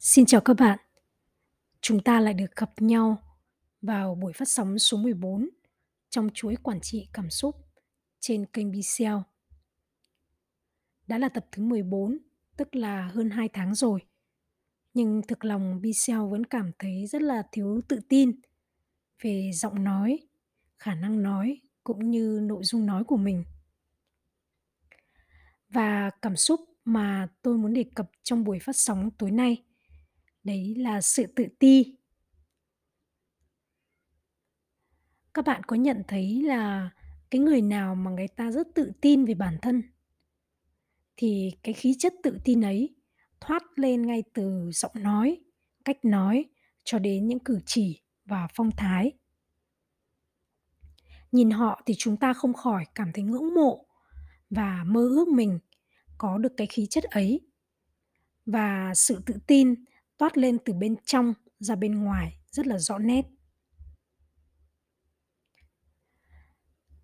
Xin chào các bạn. Chúng ta lại được gặp nhau vào buổi phát sóng số 14 trong chuỗi quản trị cảm xúc trên kênh BCL. Đã là tập thứ 14, tức là hơn 2 tháng rồi. Nhưng thực lòng BCL vẫn cảm thấy rất là thiếu tự tin về giọng nói, khả năng nói cũng như nội dung nói của mình. Và cảm xúc mà tôi muốn đề cập trong buổi phát sóng tối nay, đấy là sự tự ti. Các bạn có nhận thấy là cái người nào mà người ta rất tự tin về bản thân thì cái khí chất tự tin ấy thoát lên ngay từ giọng nói, cách nói cho đến những cử chỉ và phong thái. Nhìn họ thì chúng ta không khỏi cảm thấy ngưỡng mộ và mơ ước mình có được cái khí chất ấy. Và sự tự tin toát lên từ bên trong ra bên ngoài rất là rõ nét.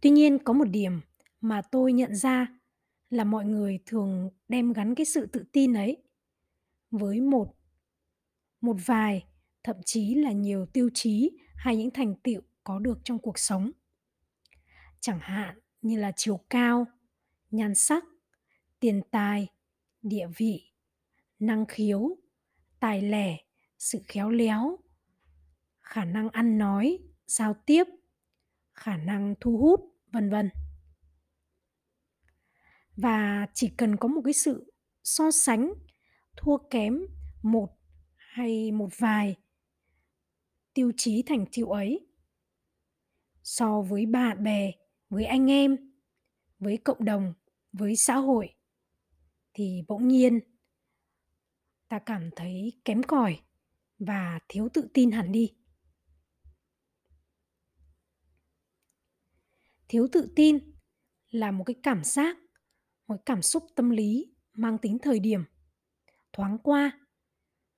Tuy nhiên có một điểm mà tôi nhận ra là mọi người thường đem gắn cái sự tự tin ấy với một một vài, thậm chí là nhiều tiêu chí hay những thành tựu có được trong cuộc sống. Chẳng hạn như là chiều cao, nhan sắc, tiền tài, địa vị, năng khiếu, tài lẻ, sự khéo léo, khả năng ăn nói, giao tiếp, khả năng thu hút, vân vân. Và chỉ cần có một cái sự so sánh thua kém một hay một vài tiêu chí thành tựu ấy so với bạn bè, với anh em, với cộng đồng, với xã hội thì bỗng nhiên ta cảm thấy kém cỏi và thiếu tự tin hẳn đi. Thiếu tự tin là một cái cảm giác, một cảm xúc tâm lý mang tính thời điểm, thoáng qua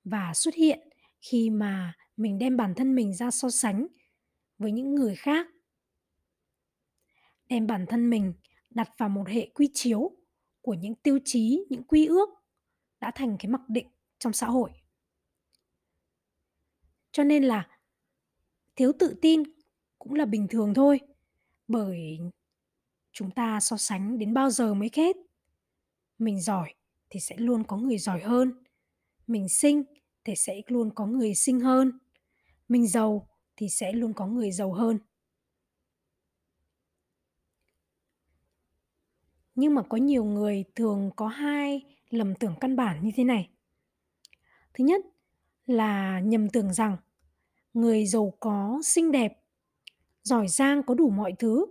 và xuất hiện khi mà mình đem bản thân mình ra so sánh với những người khác. Đem bản thân mình đặt vào một hệ quy chiếu của những tiêu chí, những quy ước đã thành cái mặc định trong xã hội. Cho nên là thiếu tự tin cũng là bình thường thôi, bởi chúng ta so sánh đến bao giờ mới hết. Mình giỏi thì sẽ luôn có người giỏi hơn, mình xinh thì sẽ luôn có người xinh hơn, mình giàu thì sẽ luôn có người giàu hơn. Nhưng mà có nhiều người thường có hai lầm tưởng căn bản như thế này. Thứ nhất là nhầm tưởng rằng người giàu có, xinh đẹp, giỏi giang có đủ mọi thứ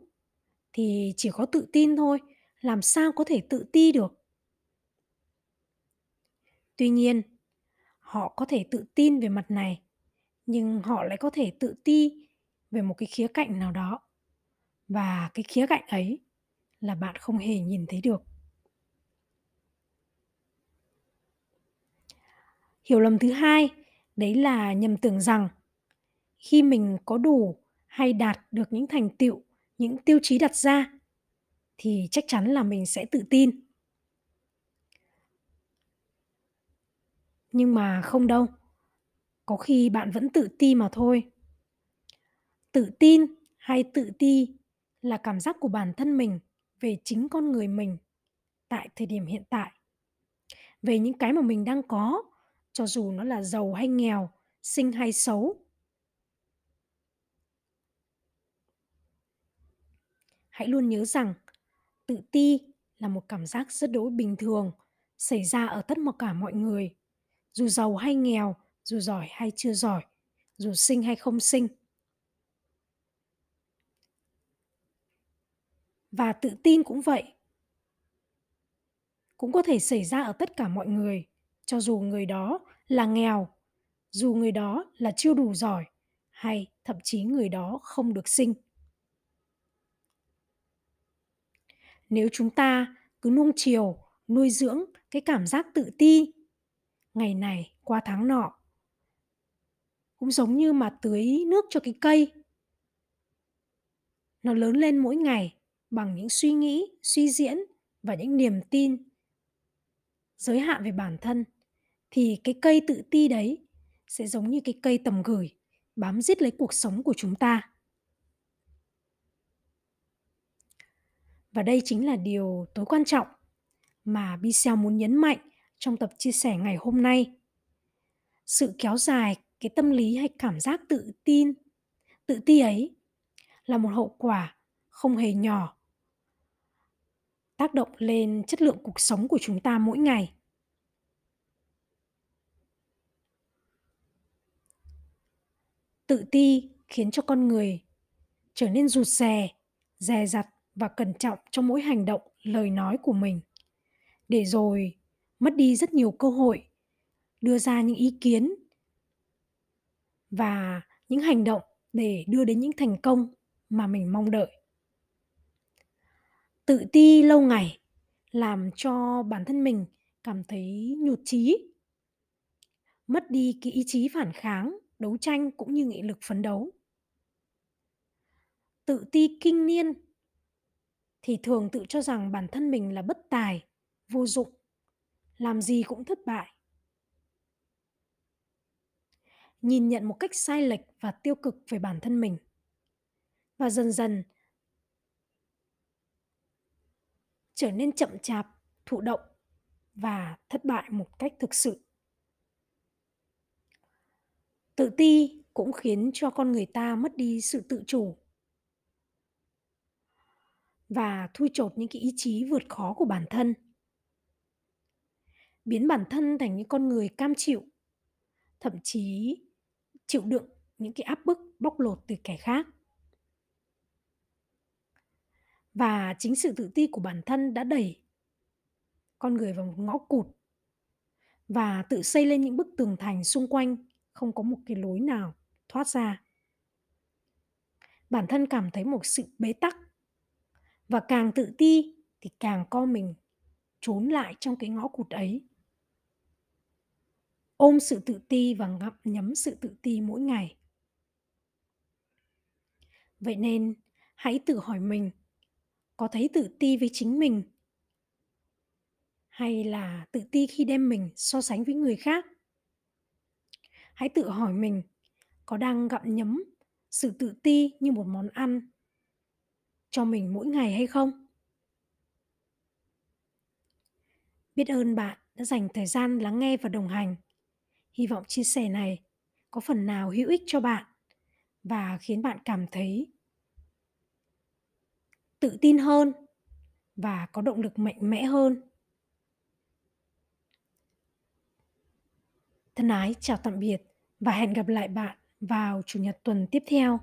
thì chỉ có tự tin thôi, làm sao có thể tự ti được. Tuy nhiên, họ có thể tự tin về mặt này, nhưng họ lại có thể tự ti về một cái khía cạnh nào đó. Và cái khía cạnh ấy là bạn không hề nhìn thấy được. Hiểu lầm thứ hai, đấy là nhầm tưởng rằng khi mình có đủ hay đạt được những thành tựu, những tiêu chí đặt ra thì chắc chắn là mình sẽ tự tin. Nhưng mà không đâu, có khi bạn vẫn tự ti mà thôi. Tự tin hay tự ti là cảm giác của bản thân mình về chính con người mình tại thời điểm hiện tại. Về những cái mà mình đang có, cho dù nó là giàu hay nghèo, xinh hay xấu. Hãy luôn nhớ rằng tự ti là một cảm giác rất đối bình thường xảy ra ở tất cả mọi người, dù giàu hay nghèo, dù giỏi hay chưa giỏi, dù sinh hay không sinh, Và tự tin cũng vậy. Cũng có thể xảy ra ở tất cả mọi người, cho dù người đó là nghèo, dù người đó là chưa đủ giỏi hay thậm chí người đó không được sinh. Nếu chúng ta cứ nuông chiều, nuôi dưỡng cái cảm giác tự ti, ngày này qua tháng nọ, cũng giống như mà tưới nước cho cái cây. Nó lớn lên mỗi ngày bằng những suy nghĩ, suy diễn và những niềm tin giới hạn về bản thân thì cái cây tự ti đấy sẽ giống như cái cây tầm gửi, bám giết lấy cuộc sống của chúng ta. Và đây chính là điều tối quan trọng mà Bisel muốn nhấn mạnh trong tập chia sẻ ngày hôm nay. Sự kéo dài cái tâm lý hay cảm giác tự tin, tự ti ấy là một hậu quả không hề nhỏ tác động lên chất lượng cuộc sống của chúng ta mỗi ngày. Tự ti khiến cho con người trở nên rụt rè, dè dặt và cẩn trọng trong mỗi hành động, lời nói của mình. Để rồi mất đi rất nhiều cơ hội đưa ra những ý kiến và những hành động để đưa đến những thành công mà mình mong đợi. Tự ti lâu ngày làm cho bản thân mình cảm thấy nhụt chí. Mất đi cái ý chí phản kháng, đấu tranh cũng như nghị lực phấn đấu. Tự ti kinh niên thì thường tự cho rằng bản thân mình là bất tài, vô dụng, làm gì cũng thất bại. Nhìn nhận một cách sai lệch và tiêu cực về bản thân mình. Và dần dần trở nên chậm chạp, thụ động và thất bại một cách thực sự. Tự ti cũng khiến cho con người ta mất đi sự tự chủ và thui chột những cái ý chí vượt khó của bản thân. Biến bản thân thành những con người cam chịu, thậm chí chịu đựng những cái áp bức, bóc lột từ kẻ khác. Và chính sự tự ti của bản thân đã đẩy con người vào một ngõ cụt và tự xây lên những bức tường thành xung quanh, không có một cái lối nào thoát ra. Bản thân cảm thấy một sự bế tắc và càng tự ti thì càng co mình trốn lại trong cái ngõ cụt ấy. Ôm sự tự ti và ngậm nhấm sự tự ti mỗi ngày. Vậy nên, hãy tự hỏi mình, có thấy tự ti với chính mình hay là tự ti khi đem mình so sánh với người khác? Hãy tự hỏi mình, có đang gặm nhấm sự tự ti như một món ăn cho mình mỗi ngày hay không? Biết ơn bạn đã dành thời gian lắng nghe và đồng hành. Hy vọng chia sẻ này có phần nào hữu ích cho bạn và khiến bạn cảm thấy tự tin hơn và có động lực mạnh mẽ hơn. Thân ái chào tạm biệt và hẹn gặp lại bạn vào chủ nhật tuần tiếp theo.